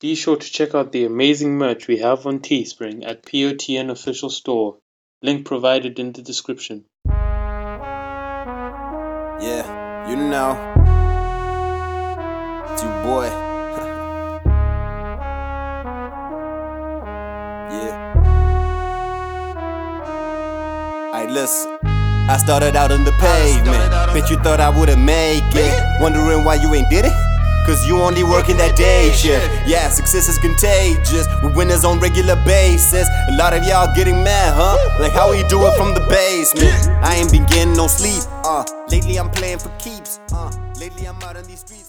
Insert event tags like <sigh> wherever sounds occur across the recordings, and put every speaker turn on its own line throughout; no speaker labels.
Be sure to check out the amazing merch we have on Teespring at POTN Official Store. Link provided in the description.
Yeah, you know. It's your boy. <laughs> yeah. Alright, listen. I started out on the pavement. Bet you thought I wouldn't make it. Wondering why you ain't did it? Cause you only working that day shift. Yeah, success is contagious. We winners on regular basis. A lot of y'all getting mad, huh? Like how we do it from the basement. I ain't been getting no sleep. Uh, lately I'm playing for keeps. Uh, lately I'm out on these streets,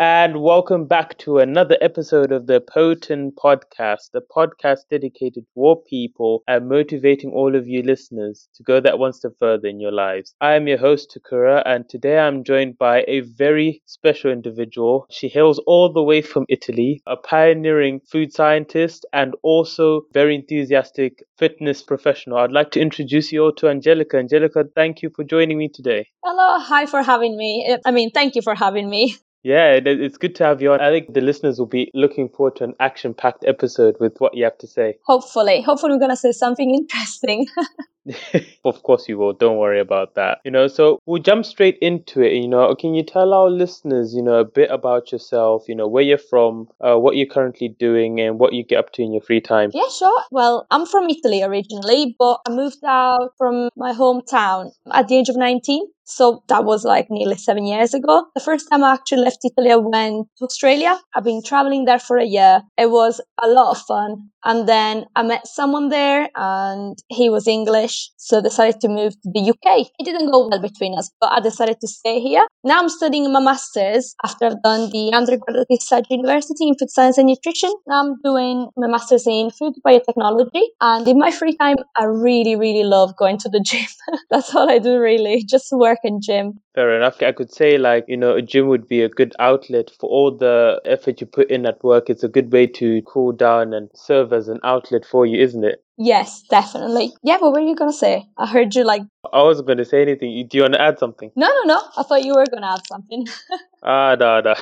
And welcome back to another episode of the Potent Podcast, the podcast dedicated to all people and motivating all of you listeners to go that one step further in your lives. I am your host, Takura, and today I'm joined by a very special individual. She hails all the way from Italy, a pioneering food scientist and also very enthusiastic fitness professional. I'd like to introduce you all to Angelica. Angelica, thank you for joining me today.
Hello, hi for having me. I mean, thank you for having me.
Yeah, it- it's good to have you on. I think the listeners will be looking forward to an action packed episode with what you have to say.
Hopefully, hopefully we're gonna say something <laughs> interesting. <laughs> <laughs>
of course you will. Don't worry about that. You know, so we'll jump straight into it. You know, can you tell our listeners, you know, a bit about yourself? You know, where you're from, uh, what you're currently doing, and what you get up to in your free time.
yeah, sure. Well, I'm from Italy originally, but I moved out from my hometown at the age of 19. So that was like nearly seven years ago. The first time I actually left Italy, I went to Australia. I've been traveling there for a year. It was a lot of fun. And then I met someone there and he was English. So I decided to move to the UK. It didn't go well between us, but I decided to stay here. Now I'm studying my master's after I've done the undergraduate at Sage University in food science and nutrition. Now I'm doing my master's in food biotechnology. And in my free time, I really, really love going to the gym. <laughs> That's all I do really, <laughs> just work and gym.
Fair enough. I could say, like, you know, a gym would be a good outlet for all the effort you put in at work. It's a good way to cool down and serve as an outlet for you, isn't it?
Yes, definitely. Yeah, but what were you gonna say? I heard you like,
I wasn't going to say anything. Do you want to add something?
no, no, no. I thought you were gonna add something. <laughs>
Ah, da, da.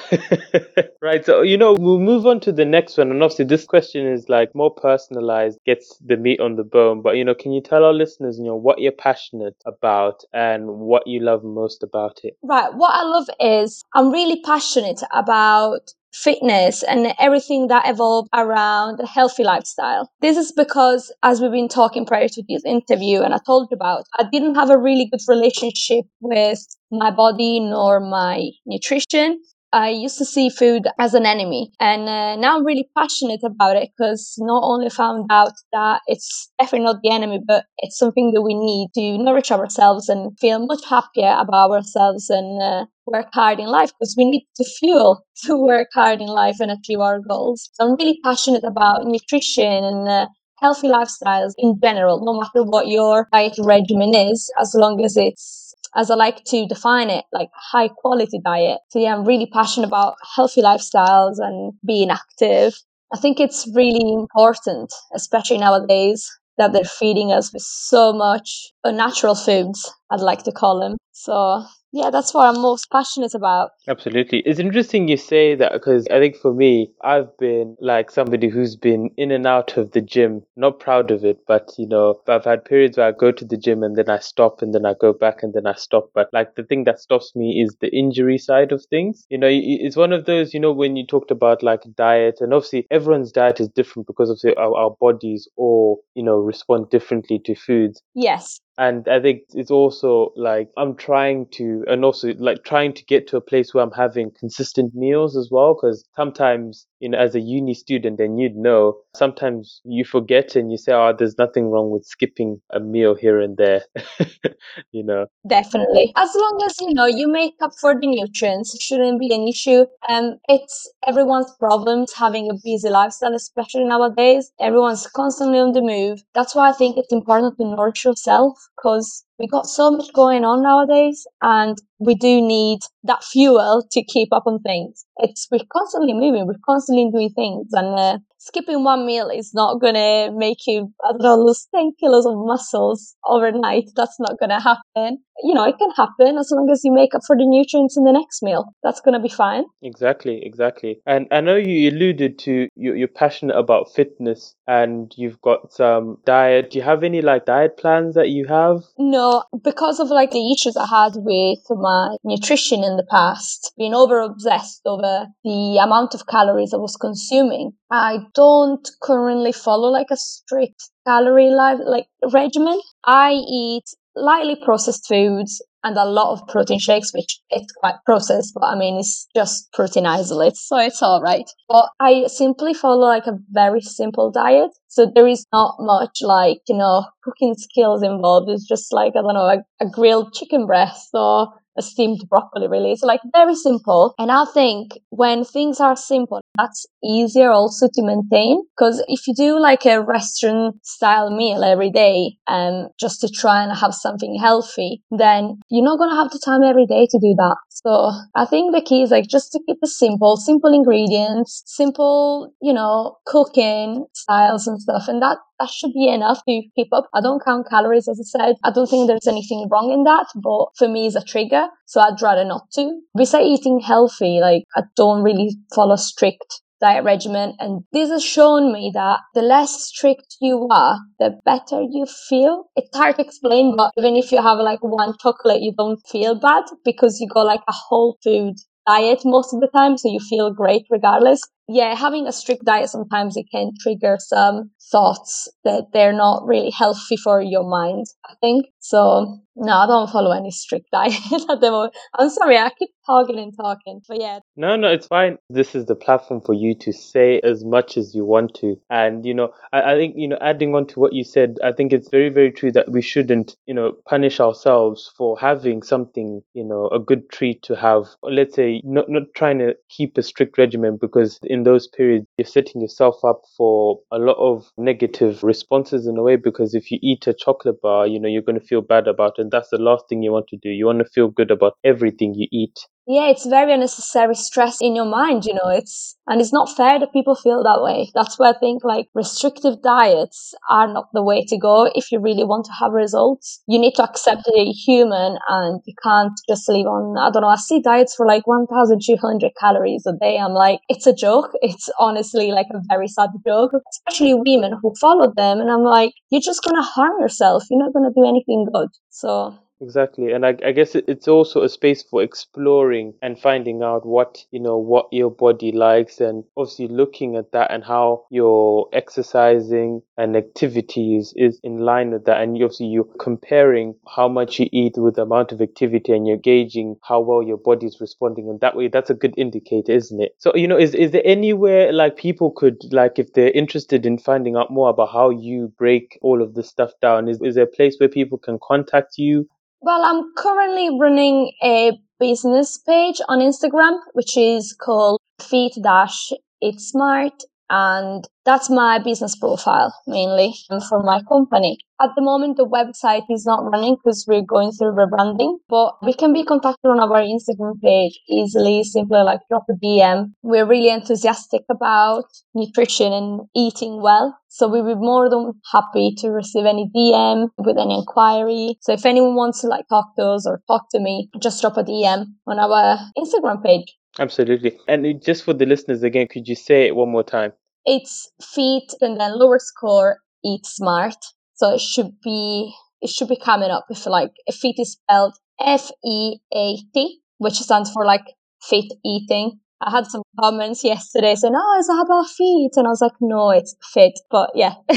<laughs> right. So, you know, we'll move on to the next one. And obviously, this question is like more personalized, gets the meat on the bone. But, you know, can you tell our listeners, you know, what you're passionate about and what you love most about it?
right. What I love is I'm really passionate about fitness and everything that evolved around a healthy lifestyle. This is because, as we've been talking prior to this interview and I told you about, I didn't have a really good relationship with my body nor my nutrition. I used to see food as an enemy, and uh, now I'm really passionate about it because not only found out that it's definitely not the enemy, but it's something that we need to nourish ourselves and feel much happier about ourselves and uh, work hard in life because we need to fuel <laughs> to work hard in life and achieve our goals. So I'm really passionate about nutrition and uh, healthy lifestyles in general, no matter what your diet regimen is, as long as it's as I like to define it, like high quality diet. So yeah, I'm really passionate about healthy lifestyles and being active. I think it's really important, especially nowadays, that they're feeding us with so much unnatural foods, I'd like to call them. So yeah, that's what I'm most passionate about.
Absolutely. It's interesting you say that because I think for me, I've been like somebody who's been in and out of the gym, not proud of it, but you know, I've had periods where I go to the gym and then I stop and then I go back and then I stop. But like the thing that stops me is the injury side of things. You know, it's one of those, you know, when you talked about like diet and obviously everyone's diet is different because of our, our bodies all, you know, respond differently to foods.
Yes,
and i think it's also like i'm trying to and also like trying to get to a place where i'm having consistent meals as well because sometimes you know as a uni student then you'd know sometimes you forget and you say oh there's nothing wrong with skipping a meal here and there <laughs> you know
definitely. As long as you know you make up for the nutrients, it shouldn't be an issue. Um, it's everyone's problems having a busy lifestyle, especially nowadays. Everyone's constantly on the move. That's why I think it's important to nourish yourself because we got so much going on nowadays, and we do need that fuel to keep up on things. It's we're constantly moving, we're constantly doing things, and uh, skipping one meal is not gonna make you I don't know lose ten kilos of muscles overnight. That's not gonna happen. you know, it can happen as long as you make up for the nutrients in the next meal. That's going to be fine.
Exactly, exactly. And I know you alluded to you, you're passionate about fitness and you've got some diet. Do you have any like diet plans that you have?
No, because of like the issues I had with my nutrition in the past, being over obsessed over the amount of calories I was consuming, I don't currently follow like a strict calorie life like regimen. I eat lightly processed foods and a lot of protein shakes, which it's quite processed, but I mean, it's just protein isolate, so it's all right. But I simply follow like a very simple diet. So there is not much like, you know, cooking skills involved. It's just like, I don't know, a, a grilled chicken breast or a steamed broccoli really. It's like very simple. And I think when things are simple, that's easier also to maintain. Because if you do like a restaurant style meal every day, um, just to try and have something healthy, then you're not going to have the time every day to do that. So I think the key is like just to keep it simple, simple ingredients, simple, you know, cooking styles and stuff. And that that should be enough to keep up. I don't count calories, as I said. I don't think there's anything wrong in that, but for me, it's a trigger. So I'd rather not to. Besides eating healthy, like I don't really follow strict diet regimen. And this has shown me that the less strict you are, the better you feel. It's hard to explain, but even if you have like one chocolate, you don't feel bad because you go like a whole food diet most of the time. So you feel great regardless yeah, having a strict diet sometimes it can trigger some thoughts that they're not really healthy for your mind, I think. So no, I don't follow any strict <laughs> diet at the moment. I'm sorry, I keep talking and talking, but yeah.
No, no, it's fine. This is the platform for you to say as much as you want to. And, you know, I, I think, you know, adding on to what you said, I think it's very, very true that we shouldn't, you know, punish ourselves for having something, you know, a good treat to have. Let's say, not, not trying to keep a strict regimen because in those periods, you're setting yourself up for a lot of negative responses in a way because if you eat a chocolate bar, you know, you're going to feel bad about it. And that's the last thing you want to do. You want to feel good about everything you eat
yeah, it's very unnecessary stress in your mind, you know, it's, and it's not fair that people feel that way. That's why I think like restrictive diets are not the way to go if you really want to have results. You need to accept that you're human and you can't just live on, I don't know, I see diets for like 1,200 calories a day. I'm like, it's a joke. It's honestly like a very sad joke, especially women who follow them. And I'm like, you're just to harm yourself. You're not to do anything good. So
Exactly, and I, I guess it, it's also a space for exploring and finding out what you know what your body likes, and obviously looking at that and how your exercising and activities is in line with that, and obviously you're comparing how much you eat with the amount of activity, and you're gauging how well your body is responding, and that way that's a good indicator, isn't it? So you know, is is there anywhere like people could like if they're interested in finding out more about how you break all of this stuff down, is is there a place where people can contact you?
Well, I'm currently running a business page on Instagram, which is called Feed Dash It's Smart. And that's my business profile mainly for my company. At the moment, the website is not running because we're going through rebranding, but we can be contacted on our Instagram page easily, simply like drop a DM. We're really enthusiastic about nutrition and eating well. So we would be more than happy to receive any DM with any inquiry. So if anyone wants to like talk to us or talk to me, just drop a DM on our Instagram page.
Absolutely. And just for the listeners again, could you say it one more time?
It's feet and then lower score, eat smart. So it should be it should be coming up if like if feet is spelled F E A T, which stands for like fit eating. I had some comments yesterday saying, "Oh, is that about feet?" And I was like, "No, it's fit." But yeah, <laughs>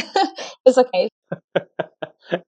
it's okay. <laughs>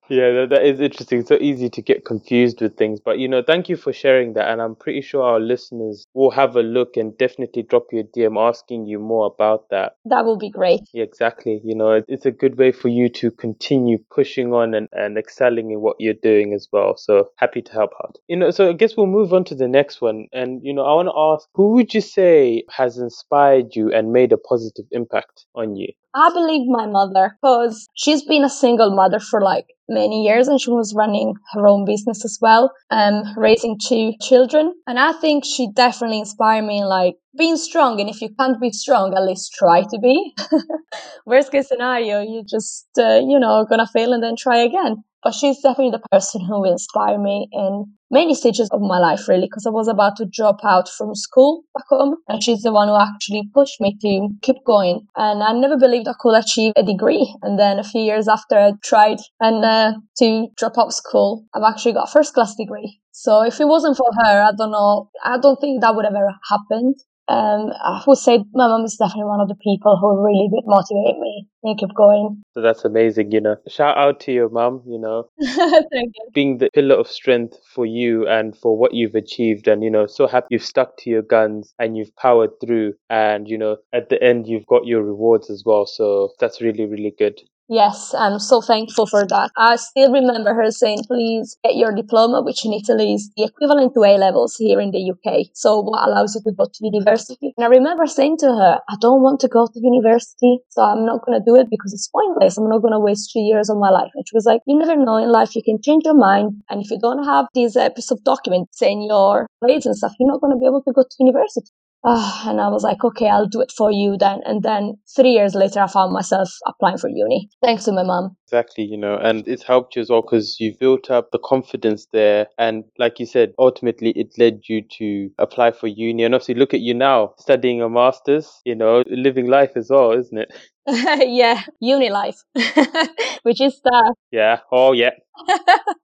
yeah, that, that is interesting. So easy to get confused with things. But, you know, thank you for sharing that. And I'm pretty sure our listeners will have a look and definitely drop you a DM asking you more about that.
That will be great.
Yeah, exactly. You know, it, it's a good way for you to continue pushing on and, and excelling in what you're doing as well. So happy to help out. You know, so I guess we'll move on to the next one. And, you know, I want to ask who would you say has inspired you and made a positive impact on you?
I believe my mother because she's been a single mother for like many years and she was running her own business as well, um, raising two children. And I think she definitely inspired me in like being strong. And if you can't be strong, at least try to be. <laughs> Worst case scenario, you just, uh, you know, gonna fail and then try again. But she's definitely the person who inspired me in many stages of my life, really, because I was about to drop out from school back home. And she's the one who actually pushed me to keep going. And I never believed I could achieve a degree. And then a few years after I tried and uh, to drop out school, I've actually got a first class degree. So if it wasn't for her, I don't know, I don't think that would have ever happened. Um, I would say my mom is definitely one of the people who really did motivate me and keep going.
So that's amazing, you know. Shout out to your mom, you know, <laughs>
Thank you.
being the pillar of strength for you and for what you've achieved. And, you know, so happy you've stuck to your guns and you've powered through. And, you know, at the end, you've got your rewards as well. So that's really, really good.
Yes, I'm so thankful for that. I still remember her saying, please get your diploma, which in Italy is the equivalent to A levels here in the UK. So what allows you to go to university? And I remember saying to her, I don't want to go to university, so I'm not going to do it because it's pointless. I'm not going to waste two years of my life. And she was like, you never know in life, you can change your mind. And if you don't have this uh, piece of document saying your grades and stuff, you're not going to be able to go to university. Ah, and I was like, okay, I'll do it for you then. And then three years later, I found myself applying for uni, thanks to my mom.
Exactly, you know, and it's helped you as well because you've built up the confidence there. And like you said, ultimately it led you to apply for uni. And obviously, look at you now studying a master's, you know, living life as well, isn't it? <laughs>
yeah, uni life, <laughs> which is the
Yeah. Oh, yeah. <laughs>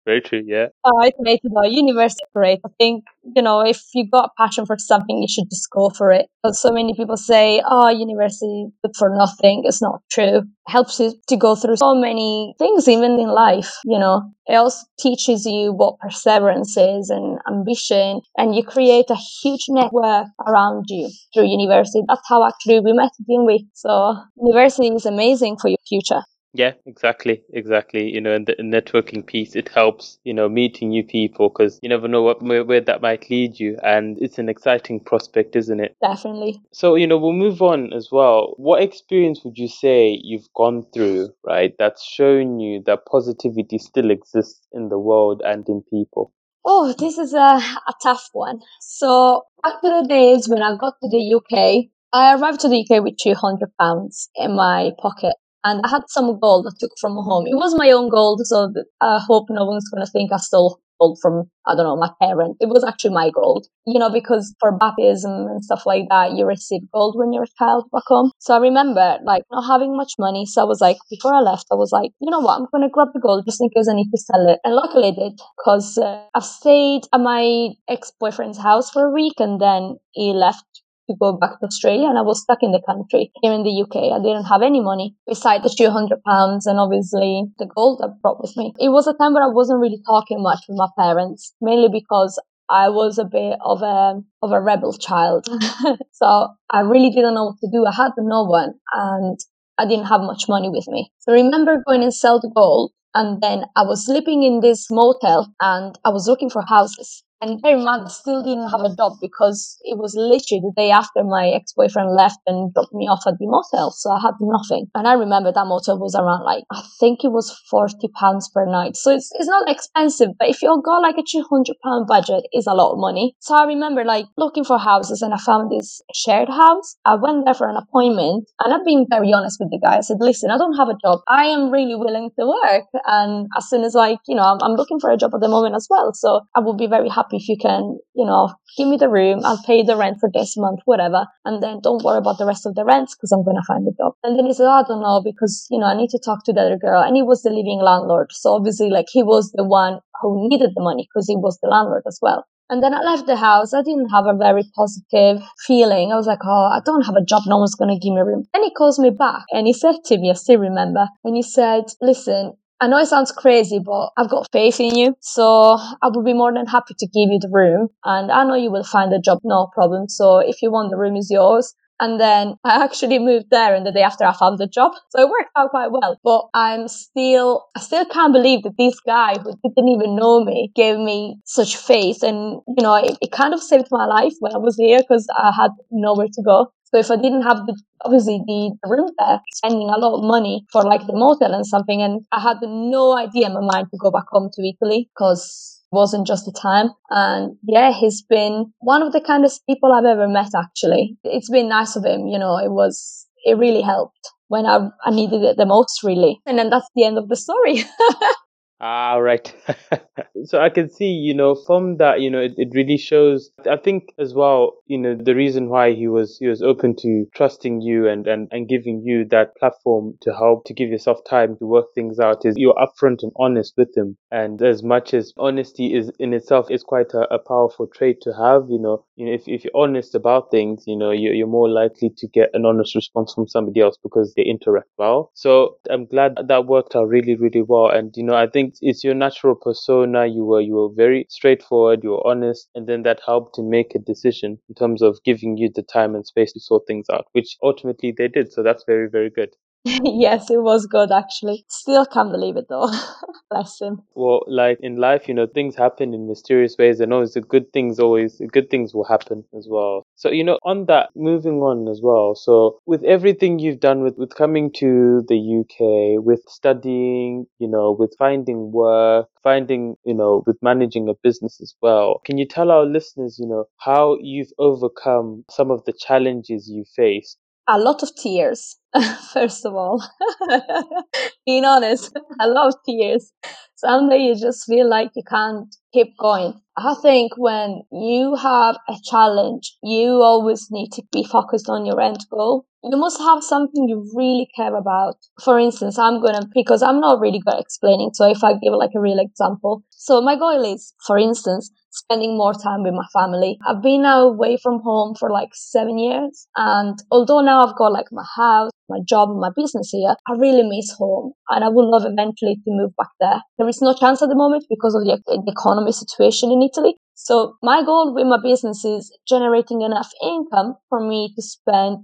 Very true. Yeah.
Oh, it's amazing though. University is great. I think, you know, if you got a passion for something, you should just go for it. But so many people say, oh, university is good for nothing. It's not true. It helps you to go through so many things, even in life, you know. It also teaches you what perseverance is and ambition, and you create a huge network around you through university. That's how actually we met, didn't we? So university is amazing for your future.
Yeah, exactly, exactly. You know, and the networking piece, it helps, you know, meeting new people because you never know what where, where that might lead you. And it's an exciting prospect, isn't it?
Definitely.
So, you know, we'll move on as well. What experience would you say you've gone through, right, that's shown you that positivity still exists in the world and in people?
Oh, this is a, a tough one. So back to the days when I got to the UK, I arrived to the UK with 200 pounds in my pocket. And I had some gold I took from home. It was my own gold, so I hope no one's going to think I stole gold from, I don't know, my parent. It was actually my gold, you know, because for baptism and stuff like that, you receive gold when you're a child back home. So I remember like not having much money. So I was like, before I left, I was like, you know what, I'm going to grab the gold just in case I need to sell it. And luckily I did because uh, I've stayed at my ex-boyfriend's house for a week and then he left to go back to Australia and I was stuck in the country here in the UK. I didn't have any money besides the 200 pounds and obviously the gold I brought with me. It was a time where I wasn't really talking much with my parents, mainly because I was a bit of a of a rebel child. <laughs> so I really didn't know what to do. I had no one and I didn't have much money with me. So I remember going and sell the gold and then I was sleeping in this motel and I was looking for houses. And mind, I still didn't have a job because it was literally the day after my ex-boyfriend left and dropped me off at the motel. So I had nothing. And I remember that motel was around like, I think it was 40 pounds per night. So it's, it's not expensive, but if you've got like a 200 pound budget, is a lot of money. So I remember like looking for houses and I found this shared house. I went there for an appointment and I've been very honest with the guy. I said, listen, I don't have a job. I am really willing to work. And as soon as like, you know, I'm, I'm looking for a job at the moment as well. So I would be very happy if you can, you know, give me the room. I'll pay the rent for this month, whatever. And then don't worry about the rest of the rents because I'm going to find a job. And then he said, oh, I don't know because, you know, I need to talk to the other girl. And he was the living landlord. So obviously like he was the one who needed the money because he was the landlord as well. And then I left the house. I didn't have a very positive feeling. I was like, oh, I don't have a job. No one's going to give me a room. Then he calls me back and he said to me, I still remember, and he said, listen, I know it sounds crazy, but I've got faith in you. So I would be more than happy to give you the room. And I know you will find a job, no problem. So if you want, the room is yours. And then I actually moved there and the day after I found the job. So it worked out quite well. But I'm still, I still can't believe that this guy who didn't even know me gave me such faith. And, you know, it, it kind of saved my life when I was here because I had nowhere to go. So if I didn't have the, obviously the, the room there, spending a lot of money for like the motel and something, and I had no idea in my mind to go back home to Italy because wasn't just the time. And yeah, he's been one of the kindest people I've ever met, actually. It's been nice of him, you know, it was, it really helped when I, I needed it the most, really. And then that's the end of the story. <laughs>
Ah, right. <laughs> so I can see, you know, from that, you know, it, it really shows. I think as well, you know, the reason why he was he was open to trusting you and and and giving you that platform to help to give yourself time to work things out is you're upfront and honest with him. And as much as honesty is in itself is quite a, a powerful trait to have, you know, you know, if if you're honest about things, you know, you're you're more likely to get an honest response from somebody else because they interact well. So I'm glad that worked out really really well. And you know, I think it's your natural persona. You were you were very straightforward. You were honest, and then that helped to make a decision in terms of giving you the time and space to sort things out, which ultimately they did. So that's very very good. <laughs>
yes, it was good actually. Still can't believe it though. <laughs> Bless him.
Well, like in life, you know, things happen in mysterious ways, and always the good things always the good things will happen as well. So, you know, on that, moving on as well. So, with everything you've done with with coming to the UK, with studying, you know, with finding work, finding, you know, with managing a business as well, can you tell our listeners, you know, how you've overcome some of the challenges you faced
a lot of tears, <laughs> first of all. <laughs> Being honest, I love tears. Someday you just feel like you can't keep going. I think when you have a challenge, you always need to be focused on your end goal. You must have something you really care about. For instance, I'm gonna, because I'm not really good at explaining, so if I give like a real example. So my goal is, for instance, spending more time with my family. I've been away from home for like seven years. And although now I've got like my house, my job, and my business here, I really miss home. And I would love eventually to move back there. There is no chance at the moment because of the economy situation in Italy. So my goal with my business is generating enough income for me to spend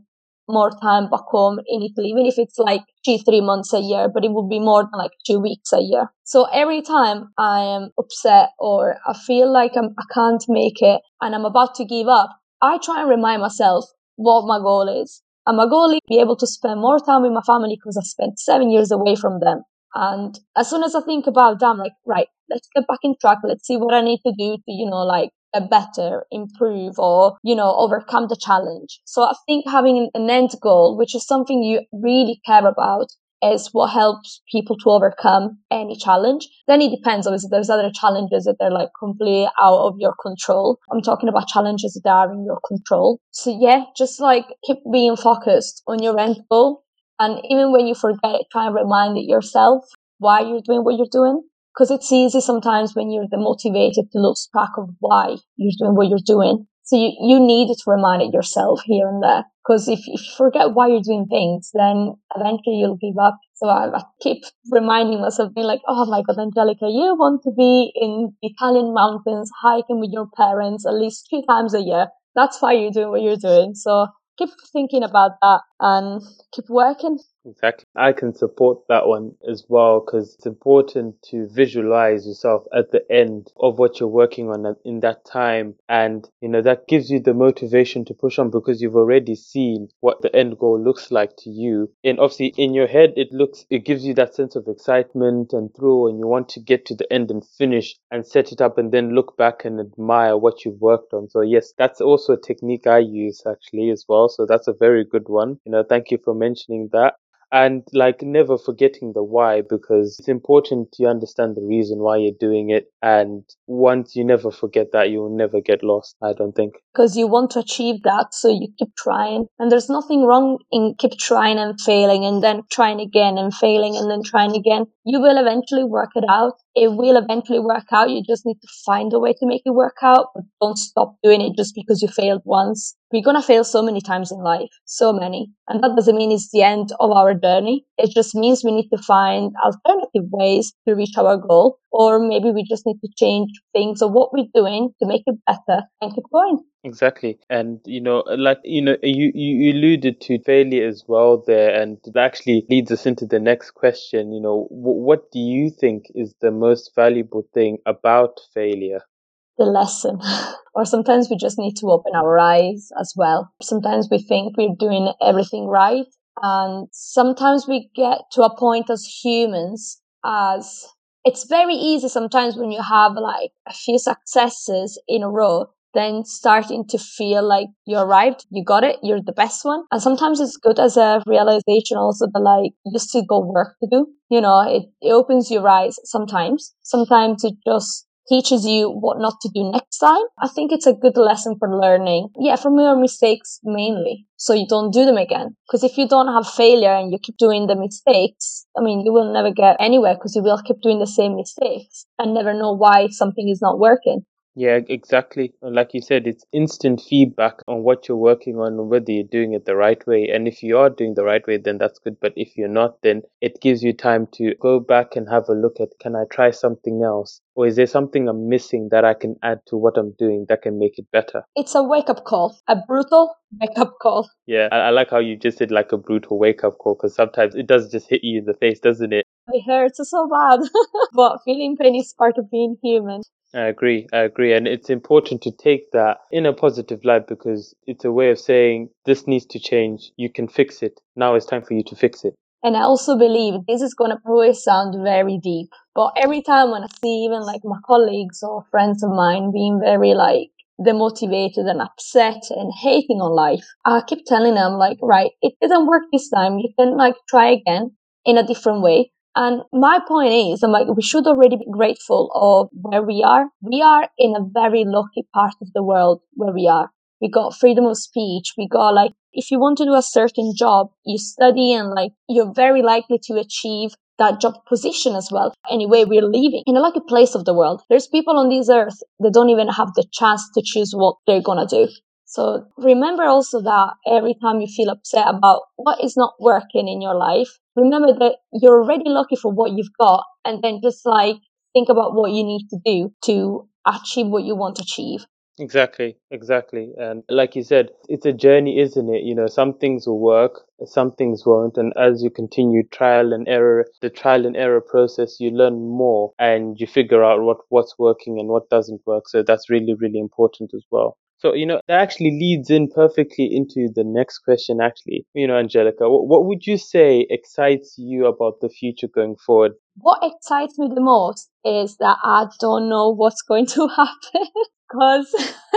more time back home in Italy, even if it's like two, three months a year, but it would be more than like two weeks a year. So every time I am upset or I feel like I'm, I can't make it and I'm about to give up, I try and remind myself what my goal is. And my goal is to be able to spend more time with my family because I spent seven years away from them. And as soon as I think about that, I'm like, right, let's get back in track. Let's see what I need to do to, you know, like get better, improve, or, you know, overcome the challenge. So I think having an end goal, which is something you really care about, is what helps people to overcome any challenge. Then it depends. Obviously, there's other challenges that they're like completely out of your control. I'm talking about challenges that are in your control. So yeah, just like keep being focused on your end goal. And even when you forget it, try and remind yourself why you're doing what you're doing because it's easy sometimes when you're demotivated to lose track of why you're doing what you're doing. So you, you need to remind it yourself here and there. Because if, if you forget why you're doing things, then eventually you'll give up. So I, I keep reminding myself, being like, oh my God, Angelica, you want to be in the Italian mountains hiking with your parents at least two times a year. That's why you're doing what you're doing. So keep thinking about that and keep working.
Exactly. I can support that one as well because it's important to visualize yourself at the end of what you're working on in that time. And, you know, that gives you the motivation to push on because you've already seen what the end goal looks like to you. And obviously in your head, it looks, it gives you that sense of excitement and thrill and you want to get to the end and finish and set it up and then look back and admire what you've worked on. So yes, that's also a technique I use actually as well. So that's a very good one. You know, thank you for mentioning that. And like never forgetting the why because it's important to understand the reason why you're doing it and once you never forget that you'll never get lost i don't think.
Because you want to achieve that so you keep trying. And there's nothing wrong in keep trying and failing and then trying again and failing and then trying again. You will eventually work it out it will eventually work out. You just need to find a way to make it work out, but don't stop doing it just because you failed once. We're going to fail so many times in life, so many. And that doesn't mean it's the end of our journey. It just means we need to find alternative ways to reach our goal, or maybe we just need to change things or what we're doing to make it better and keep going.
Exactly. And, you know, uh, like, you know, you, you alluded to failure as well there. And that actually leads us into the next question. You know, w- what do you think is the most valuable thing about failure?
the lesson. <laughs> or sometimes we just need to open our eyes as well. Sometimes we think we're doing everything right. And sometimes we get to a point as humans as it's very easy sometimes when you have like a few successes in a row then starting to feel like you arrived, you got it, you're the best one. And sometimes it's good as a realization also that like you still got work to do. You know, it, it opens your eyes sometimes. Sometimes it just teaches you what not to do next time. I think it's a good lesson for learning. Yeah, from your mistakes mainly. So you don't do them again. Because if you don't have failure and you keep doing the mistakes, I mean, you will never get anywhere because you will keep doing the same mistakes and never know why something is not working.
Yeah, exactly. And like you said, it's instant feedback on what you're working on and whether you're doing it the right way. And if you are doing the right way, then that's good. But if you're not, then it gives you time to go back and have a look at can I try something else? Or is there something I'm missing that I can add to what I'm doing that can make it better?
It's a wake up call, a brutal wake up call.
Yeah, I, I like how you just said like a brutal wake up call because sometimes it does just hit you in the face, doesn't it?
It hurts so bad. <laughs> but feeling pain is part of being human.
I agree. I agree. And it's important to take that in a positive light because it's a way of saying this needs to change. You can fix it. Now it's time for you to fix it.
And I also believe this is going to probably sound very deep, but every time when I see even like my colleagues or friends of mine being very like demotivated and upset and hating on life, I keep telling them like, right, it didn't work this time. You can like try again in a different way. And my point is, I'm like, we should already be grateful of where we are. We are in a very lucky part of the world where we are. We got freedom of speech. We got like, if you want to do a certain job, you study and like, you're very likely to achieve that job position as well. Anyway, we're living in a lucky place of the world. There's people on this earth that don't even have the chance to choose what they're gonna do. So remember also that every time you feel upset about what is not working in your life, remember that you're already lucky for what you've got and then just like think about what you need to do to achieve what you want to achieve.
Exactly, exactly. And like you said, it's a journey, isn't it? You know, some things will work, some things won't. And as you continue trial and error, the trial and error process, you learn more and you figure out what, what's working and what doesn't work. So that's really, really important as well. So, you know, that actually leads in perfectly into the next question, actually. You know, Angelica, what, what would you say excites you about the future going forward?
What excites me the most is that I don't know what's going to <laughs> happen. Because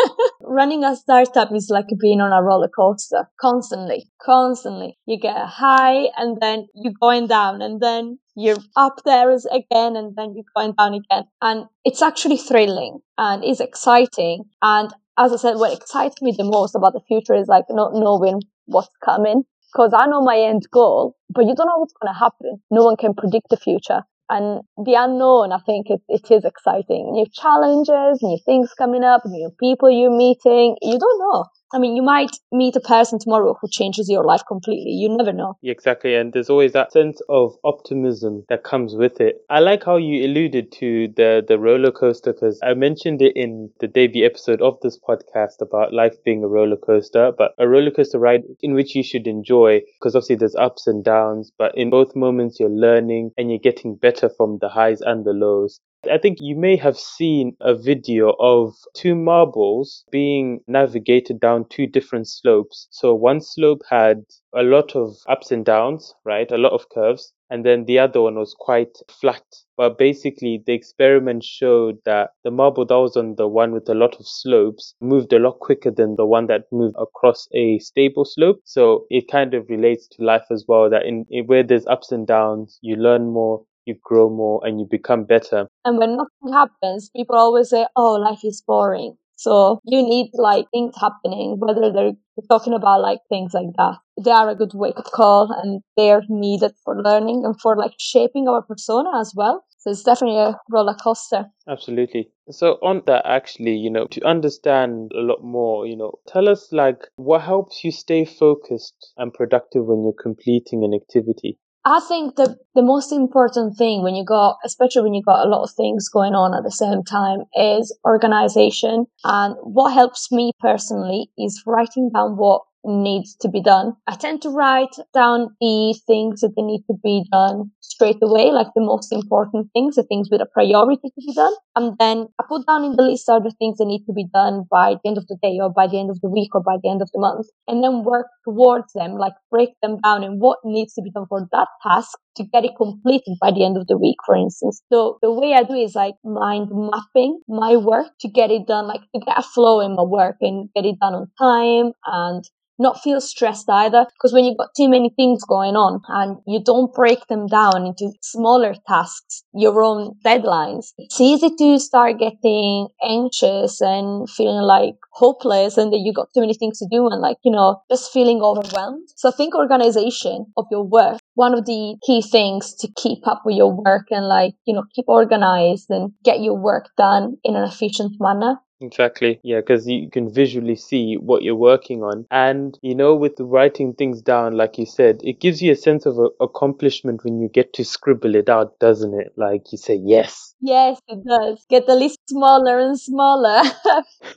<laughs> running a startup is like being on a roller coaster constantly, constantly. You get a high and then you're going down and then you're up there again and then you're going down again. And it's actually thrilling and it's exciting. And as I said, what excites me the most about the future is like not knowing what's coming. Because I know my end goal, but you don't know what's going to happen. No one can predict the future. And the unknown, I think it, it is exciting. New challenges, new things coming up, new people you're meeting. You don't know. I mean, you might meet a person tomorrow who changes your life completely. You never know.
Exactly. And there's always that sense of optimism that comes with it. I like how you alluded to the, the roller coaster because I mentioned it in the debut episode of this podcast about life being a roller coaster, but a roller coaster ride in which you should enjoy because obviously there's ups and downs, but in both moments you're learning and you're getting better from the highs and the lows. I think you may have seen a video of two marbles being navigated down two different slopes. So one slope had a lot of ups and downs, right? A lot of curves. And then the other one was quite flat. But basically, the experiment showed that the marble that was on the one with a lot of slopes moved a lot quicker than the one that moved across a stable slope. So it kind of relates to life as well that in, in where there's ups and downs, you learn more, you grow more and you become better.
And when nothing happens, people always say, oh, life is boring. So you need like things happening, whether they're talking about like things like that. They are a good wake up call and they're needed for learning and for like shaping our persona as well. So it's definitely a roller coaster.
Absolutely. So on that actually, you know, to understand a lot more, you know, tell us like what helps you stay focused and productive when you're completing an activity.
I think the the most important thing when you got, especially when you got a lot of things going on at the same time, is organization. And what helps me personally is writing down what needs to be done. I tend to write down the things that they need to be done straight away, like the most important things, the things with a priority to be done. And then I put down in the list other things that need to be done by the end of the day or by the end of the week or by the end of the month. And then work towards them, like break them down and what needs to be done for that task to get it completed by the end of the week, for instance. So the way I do is like mind mapping my work to get it done, like to get a flow in my work and get it done on time and not feel stressed either. Because when you've got too many things going on and you don't break them down into smaller tasks, your own deadlines, it's easy to start getting anxious and feeling like hopeless and that you've got too many things to do and like, you know, just feeling overwhelmed. So I think organization of your work, one of the key things to keep up with your work and like, you know, keep organized and get your work done in an efficient manner
Exactly. Yeah, because you can visually see what you're working on. And, you know, with writing things down, like you said, it gives you a sense of a, accomplishment when you get to scribble it out, doesn't it? Like you say, yes.
Yes, it does. Get the list smaller and smaller. <laughs>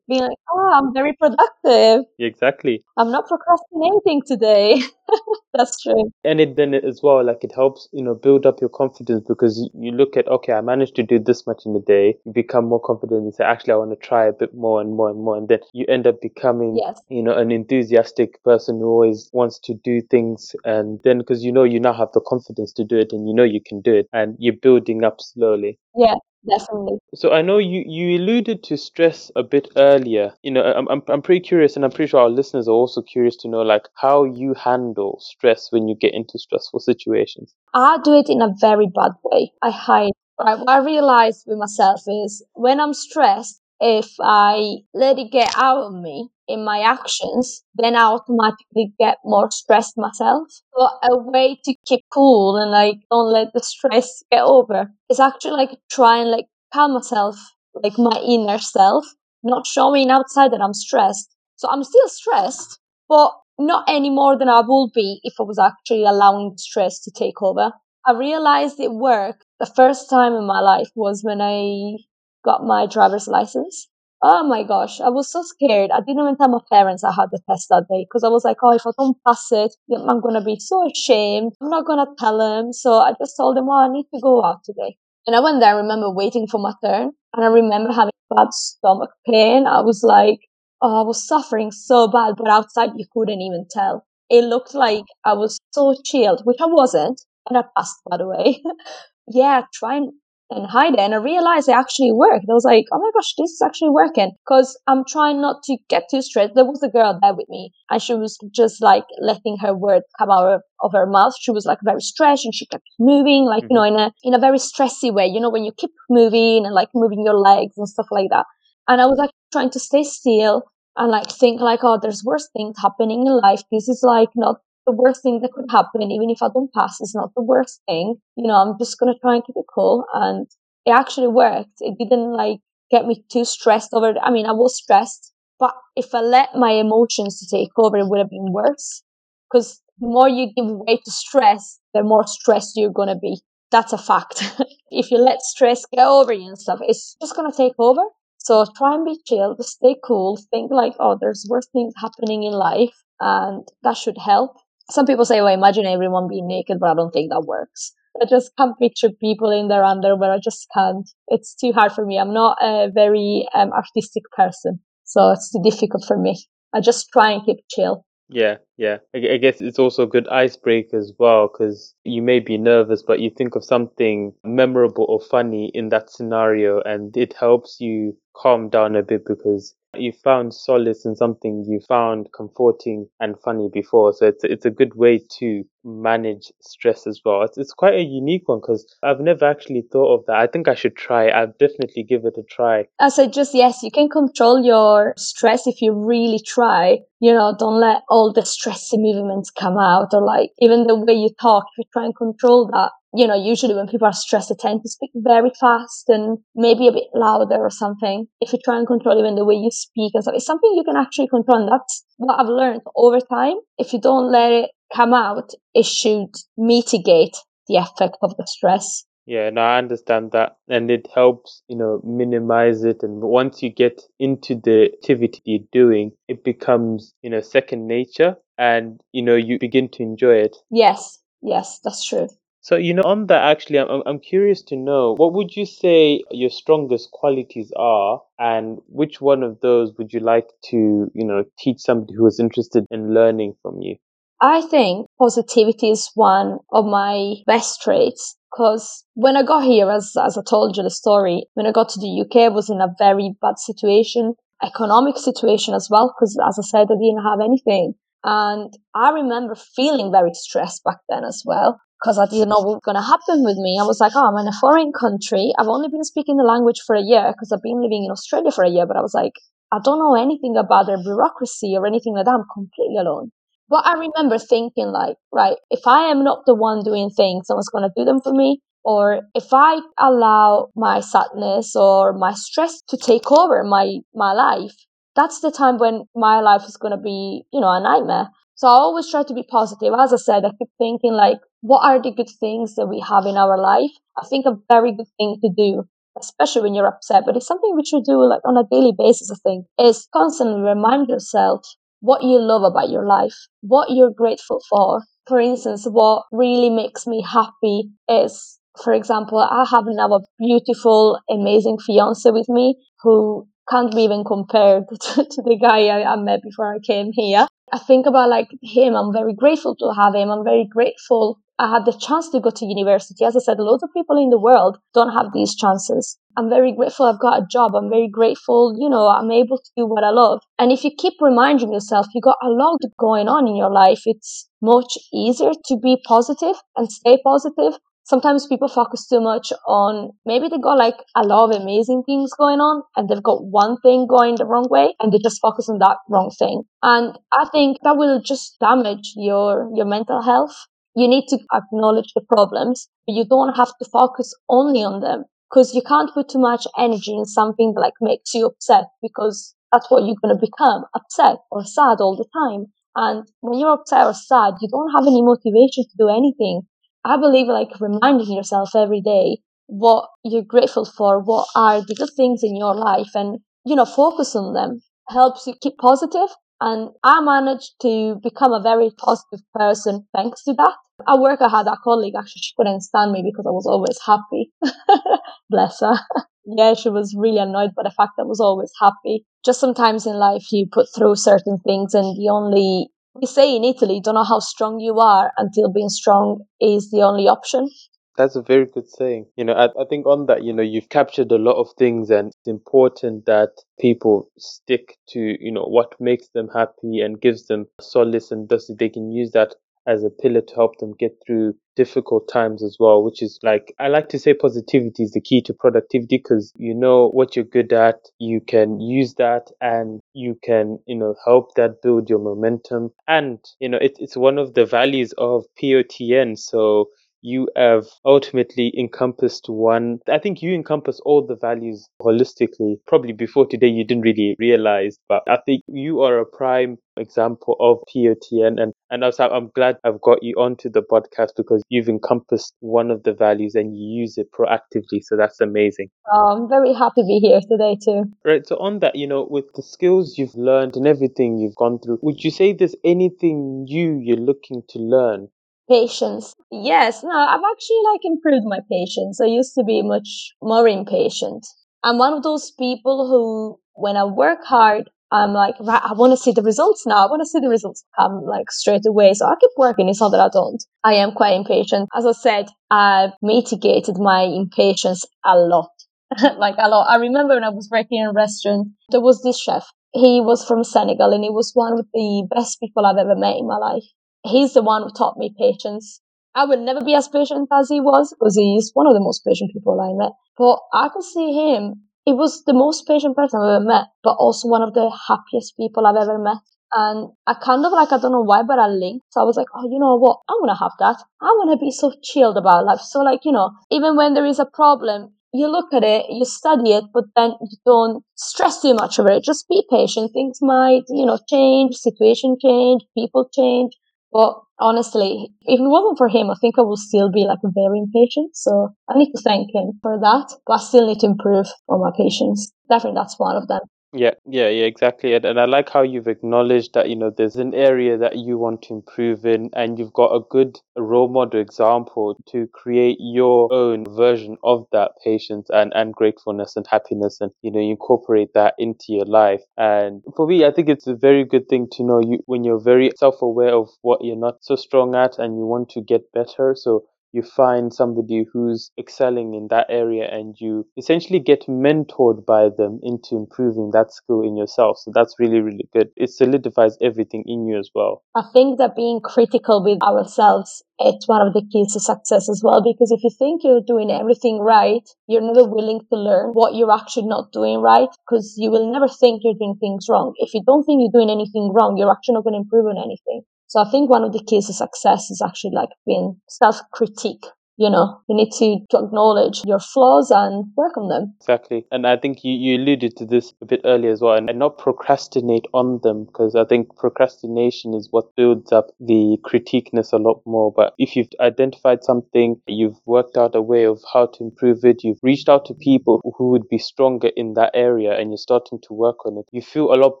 Being like, oh, I'm very productive.
Exactly.
I'm not procrastinating today. <laughs> <laughs> That's true.
And it then as well, like it helps, you know, build up your confidence because you, you look at, okay, I managed to do this much in a day. You become more confident and say, actually, I want to try a bit more and more and more. And then you end up becoming,
yes.
you know, an enthusiastic person who always wants to do things. And then because you know you now have the confidence to do it and you know you can do it and you're building up slowly.
Yeah, definitely.
So I know you, you alluded to stress a bit earlier. You know, I'm, I'm, I'm pretty curious and I'm pretty sure our listeners are also curious to know like how you handle stress when you get into stressful situations.
I do it in a very bad way. I hide. Right. What I realized with myself is when I'm stressed, if I let it get out of me in my actions, then I automatically get more stressed myself. So a way to keep cool and like don't let the stress get over is actually like try and like calm myself, like my inner self, not showing outside that I'm stressed. So I'm still stressed, but not any more than I would be if I was actually allowing stress to take over. I realized it worked the first time in my life was when I got my driver's license. Oh my gosh, I was so scared. I didn't even tell my parents I had the test that day because I was like, oh, if I don't pass it, I'm going to be so ashamed. I'm not going to tell them. So I just told them, oh, I need to go out today. And I went there. I remember waiting for my turn and I remember having bad stomach pain. I was like, oh, I was suffering so bad, but outside you couldn't even tell. It looked like I was so chilled, which I wasn't. And I passed, by the way. <laughs> yeah, try and and hide it. And I realized it actually worked. I was like, oh my gosh, this is actually working. Because I'm trying not to get too stressed. There was a girl there with me, and she was just like letting her word come out of, of her mouth. She was like very stressed and she kept moving, like, mm-hmm. you know, in a in a very stressy way, you know, when you keep moving and like moving your legs and stuff like that. And I was like trying to stay still and like think like, oh, there's worse things happening in life. This is like not the worst thing that could happen. Even if I don't pass, is not the worst thing. You know, I'm just going to try and keep it cool. And it actually worked. It didn't like get me too stressed over. I mean, I was stressed, but if I let my emotions to take over, it would have been worse. Because the more you give way to stress, the more stressed you're going to be. That's a fact. <laughs> if you let stress get over you and stuff, it's just going to take over. So try and be chill, stay cool, think like, oh, there's worse things happening in life, and that should help some people say, well, imagine everyone being naked, but I don't think that works. I just can't picture people in their underwear. I just can't. It's too hard for me. I'm not a very um, artistic person, so it's too difficult for me. I just try and keep chill.
Yeah, yeah. I, guess it's also a good icebreaker as well because you may be nervous, but you think of something memorable or funny in that scenario, and it helps you calm down a bit because you found solace in something you found comforting and funny before. So it's it's a good way to manage stress as well. It's, it's quite a unique one because I've never actually thought of that. I think I should try. I'll definitely give it a try.
I said just yes, you can control your stress if you really try. You know, don't let all the stressy movements come out or like even the way you talk. If you try and control that, you know, usually when people are stressed, they tend to speak very fast and maybe a bit louder or something. If you try and control even the way you speak and stuff, it's something you can actually control. And that's what I've learned over time. If you don't let it come out, it should mitigate the effect of the stress.
Yeah, no, I understand that. And it helps, you know, minimize it. And once you get into the activity you're doing, it becomes, you know, second nature and, you know, you begin to enjoy it.
Yes, yes, that's true.
So, you know, on that, actually, I'm, I'm curious to know what would you say your strongest qualities are, and which one of those would you like to, you know, teach somebody who is interested in learning from you?
I think positivity is one of my best traits because when I got here, as, as I told you the story, when I got to the UK, I was in a very bad situation, economic situation as well, because as I said, I didn't have anything. And I remember feeling very stressed back then as well because I didn't know what was going to happen with me. I was like, oh, I'm in a foreign country. I've only been speaking the language for a year because I've been living in Australia for a year, but I was like, I don't know anything about their bureaucracy or anything like that. I'm completely alone. But I remember thinking like, right, if I am not the one doing things, someone's going to do them for me. Or if I allow my sadness or my stress to take over my, my life, that's the time when my life is going to be, you know, a nightmare. So I always try to be positive. As I said, I keep thinking like, what are the good things that we have in our life? I think a very good thing to do, especially when you're upset, but it's something we should do like on a daily basis, I think, is constantly remind yourself what you love about your life, what you're grateful for. For instance, what really makes me happy is, for example, I have now a beautiful, amazing fiance with me who can't be even compared <laughs> to, to the guy I, I met before I came here. I think about like him. I'm very grateful to have him. I'm very grateful I had the chance to go to university. As I said, a lot of people in the world don't have these chances. I'm very grateful I've got a job. I'm very grateful, you know, I'm able to do what I love. And if you keep reminding yourself you got a lot going on in your life, it's much easier to be positive and stay positive sometimes people focus too much on maybe they got like a lot of amazing things going on and they've got one thing going the wrong way and they just focus on that wrong thing. And I think that will just damage your, your mental health. You need to acknowledge the problems, but you don't have to focus only on them because you can't put too much energy in something that like makes you upset because that's what you're going to become upset or sad all the time. And when you're upset or sad, you don't have any motivation to do anything. I believe like reminding yourself every day what you're grateful for, what are the good things in your life and, you know, focus on them helps you keep positive. And I managed to become a very positive person thanks to that. At work, I had a colleague, actually, she couldn't stand me because I was always happy. <laughs> Bless her. <laughs> yeah, she was really annoyed by the fact that I was always happy. Just sometimes in life, you put through certain things and the only we say in Italy, don't know how strong you are until being strong is the only option.
That's a very good saying. You know, I, I think on that, you know, you've captured a lot of things and it's important that people stick to, you know, what makes them happy and gives them solace and thus they can use that as a pillar to help them get through difficult times as well, which is like, I like to say positivity is the key to productivity because you know what you're good at, you can use that and you can, you know, help that build your momentum. And, you know, it, it's one of the values of POTN. So you have ultimately encompassed one. I think you encompass all the values holistically. Probably before today, you didn't really realize, but I think you are a prime example of POTN. And, and also, I'm glad I've got you onto the podcast because you've encompassed one of the values and you use it proactively. So that's amazing.
Oh, I'm very happy to be here today, too.
Right. So, on that, you know, with the skills you've learned and everything you've gone through, would you say there's anything new you're looking to learn
Patience. Yes, no, I've actually like improved my patience. I used to be much more impatient. I'm one of those people who, when I work hard, I'm like, right, I want to see the results now. I want to see the results come like straight away. So I keep working. It's not that I don't. I am quite impatient. As I said, I've mitigated my impatience a lot. <laughs> like a lot. I remember when I was working in a restaurant, there was this chef. He was from Senegal and he was one of the best people I've ever met in my life he's the one who taught me patience. I would never be as patient as he was because he's one of the most patient people I met. But I could see him. He was the most patient person I've ever met, but also one of the happiest people I've ever met. And I kind of like, I don't know why, but I linked. So I was like, oh, you know what? I want to have that. I want to be so chilled about life. So like, you know, even when there is a problem, you look at it, you study it, but then you don't stress too much over it. Just be patient. Things might, you know, change, situation change, people change But honestly, if it wasn't for him, I think I would still be like very impatient. So I need to thank him for that. But I still need to improve on my patience. Definitely that's one of them.
Yeah, yeah, yeah, exactly. And, and I like how you've acknowledged that, you know, there's an area that you want to improve in and you've got a good role model example to create your own version of that patience and, and gratefulness and happiness and, you know, you incorporate that into your life. And for me, I think it's a very good thing to know you when you're very self-aware of what you're not so strong at and you want to get better. So you find somebody who's excelling in that area and you essentially get mentored by them into improving that skill in yourself. So that's really, really good. It solidifies everything in you as well.
I think that being critical with ourselves it's one of the keys to success as well because if you think you're doing everything right you're never willing to learn what you're actually not doing right because you will never think you're doing things wrong if you don't think you're doing anything wrong you're actually not going to improve on anything so I think one of the keys to success is actually like being self critique you know you need to, to acknowledge your flaws and work on them.
Exactly. And i think you, you alluded to this a bit earlier as well and, and not procrastinate on them because i think procrastination is what builds up the critiqueness a lot more. But if you've identified something you've worked out a way of how to improve it you've reached out to people who would be stronger in that area and you're starting to work on it you feel a lot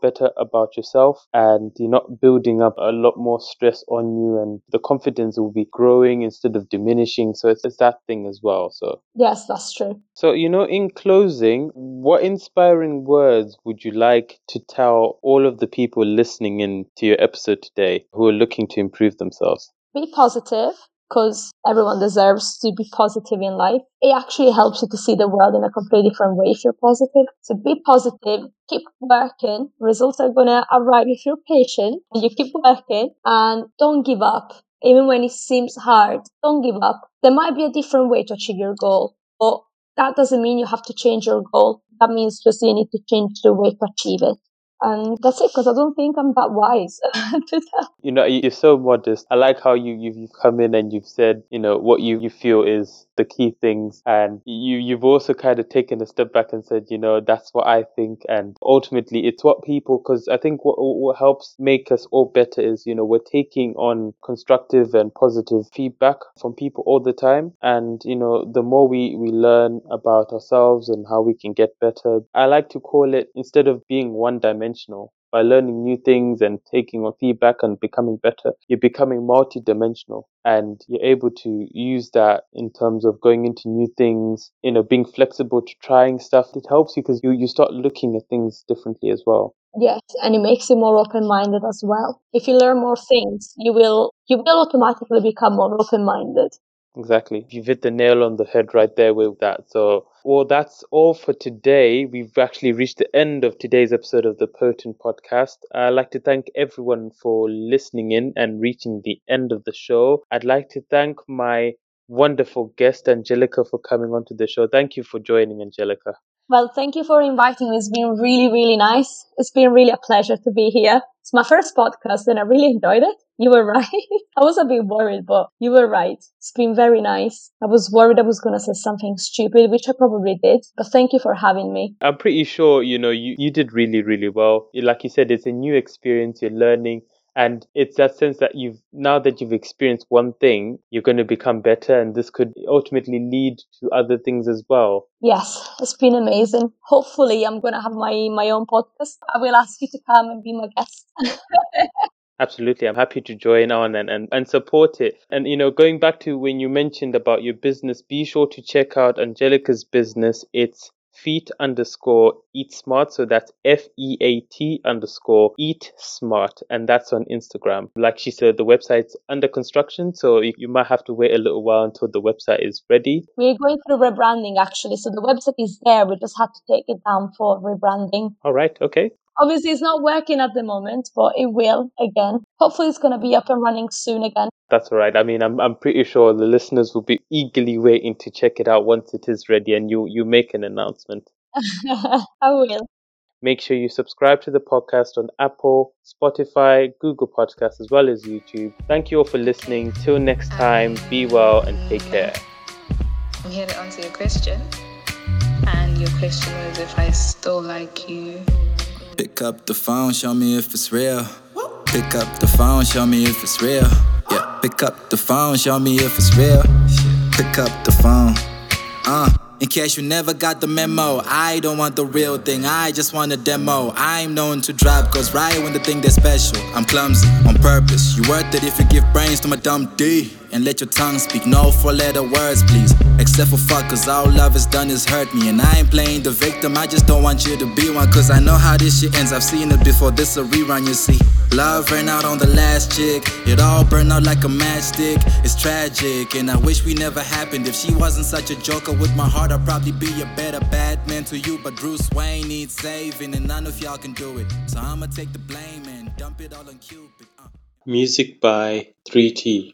better about yourself and you're not building up a lot more stress on you and the confidence will be growing instead of diminishing. So it's, it's that thing as well. So
yes, that's true.
So you know, in closing, what inspiring words would you like to tell all of the people listening in to your episode today who are looking to improve themselves?
Be positive because everyone deserves to be positive in life. It actually helps you to see the world in a completely different way if you're positive. So be positive, keep working. Results are going to arrive if you're patient. And you keep working and don't give up even when it seems hard, don't give up. There might be a different way to achieve your goal, but that doesn't mean you have to change your goal. That means just you need to change the way to achieve it. And that's it, because I don't think I'm that wise <laughs> to
You know, you're so modest. I like how you, you've come in and you've said, you know, what you, you feel is the key things. And you, you've also kind of taken a step back and said, you know, that's what I think. And ultimately, it's what people, because I think what, what helps make us all better is, you know, we're taking on constructive and positive feedback from people all the time. And, you know, the more we, we learn about ourselves and how we can get better, I like to call it instead of being one dimensional, by learning new things and taking on feedback and becoming better, you're becoming multi-dimensional and you're able to use that in terms of going into new things, you know, being flexible to trying stuff. It helps you because you, you start looking at things differently as well.
Yes, and it makes you more open-minded as well. If you learn more things, you will you will automatically become more open-minded.
Exactly. You've hit the nail on the head right there with that. So, well, that's all for today. We've actually reached the end of today's episode of the Potent Podcast. I'd like to thank everyone for listening in and reaching the end of the show. I'd like to thank my wonderful guest, Angelica, for coming onto the show. Thank you for joining, Angelica.
Well, thank you for inviting me. It's been really, really nice. It's been really a pleasure to be here. It's my first podcast and I really enjoyed it. You were <laughs> right. I was a bit worried, but you were right. It's been very nice. I was worried I was going to say something stupid, which I probably did, but thank you for having me.
I'm pretty sure, you know, you, you did really, really well. Like you said, it's a new experience. You're learning and it's that sense that you've now that you've experienced one thing you're going to become better and this could ultimately lead to other things as well
yes it's been amazing hopefully i'm going to have my my own podcast i will ask you to come and be my guest <laughs>
Absolutely. I'm happy to join on and, and, and support it. And, you know, going back to when you mentioned about your business, be sure to check out Angelica's business. It's feat underscore eat smart. So that's F E A T underscore eat smart. And that's on Instagram. Like she said, the website's under construction. So you, you might have to wait a little while until the website is ready.
We're going through rebranding actually. So the website is there. We just had to take it down for rebranding.
All right. Okay.
Obviously, it's not working at the moment, but it will again. Hopefully, it's going to be up and running soon again.
That's all right. I mean, I'm I'm pretty sure the listeners will be eagerly waiting to check it out once it is ready, and you you make an announcement. <laughs>
I will.
Make sure you subscribe to the podcast on Apple, Spotify, Google Podcasts, as well as YouTube. Thank you all for listening. Till next time, be well and take care.
I'm here to answer your question. And your question was if I still like you.
Pick up the phone, show me if it's real. Pick up the phone, show me if it's real. Yeah, pick up the phone, show me if it's real. Pick up the phone. Uh. In case you never got the memo, I don't want the real thing, I just want a demo. I'm known to drop, cause right when the thing that's special, I'm clumsy on purpose. You worth it if you give brains to my dumb D. And let your tongue speak no four letter words, please. Except for fuck, cause all love has done is hurt me. And I ain't playing the victim, I just don't want you to be one. Cause I know how this shit ends, I've seen it before, this a rerun, you see. Love ran out on the last chick, it all burned out like a matchstick. It's tragic, and I wish we never happened. If she wasn't such a joker with my heart, I'd probably be a better Batman to you. But Bruce Wayne needs saving, and none of y'all can do it. So I'ma take the blame and dump it all on Cupid. Uh.
Music by 3T.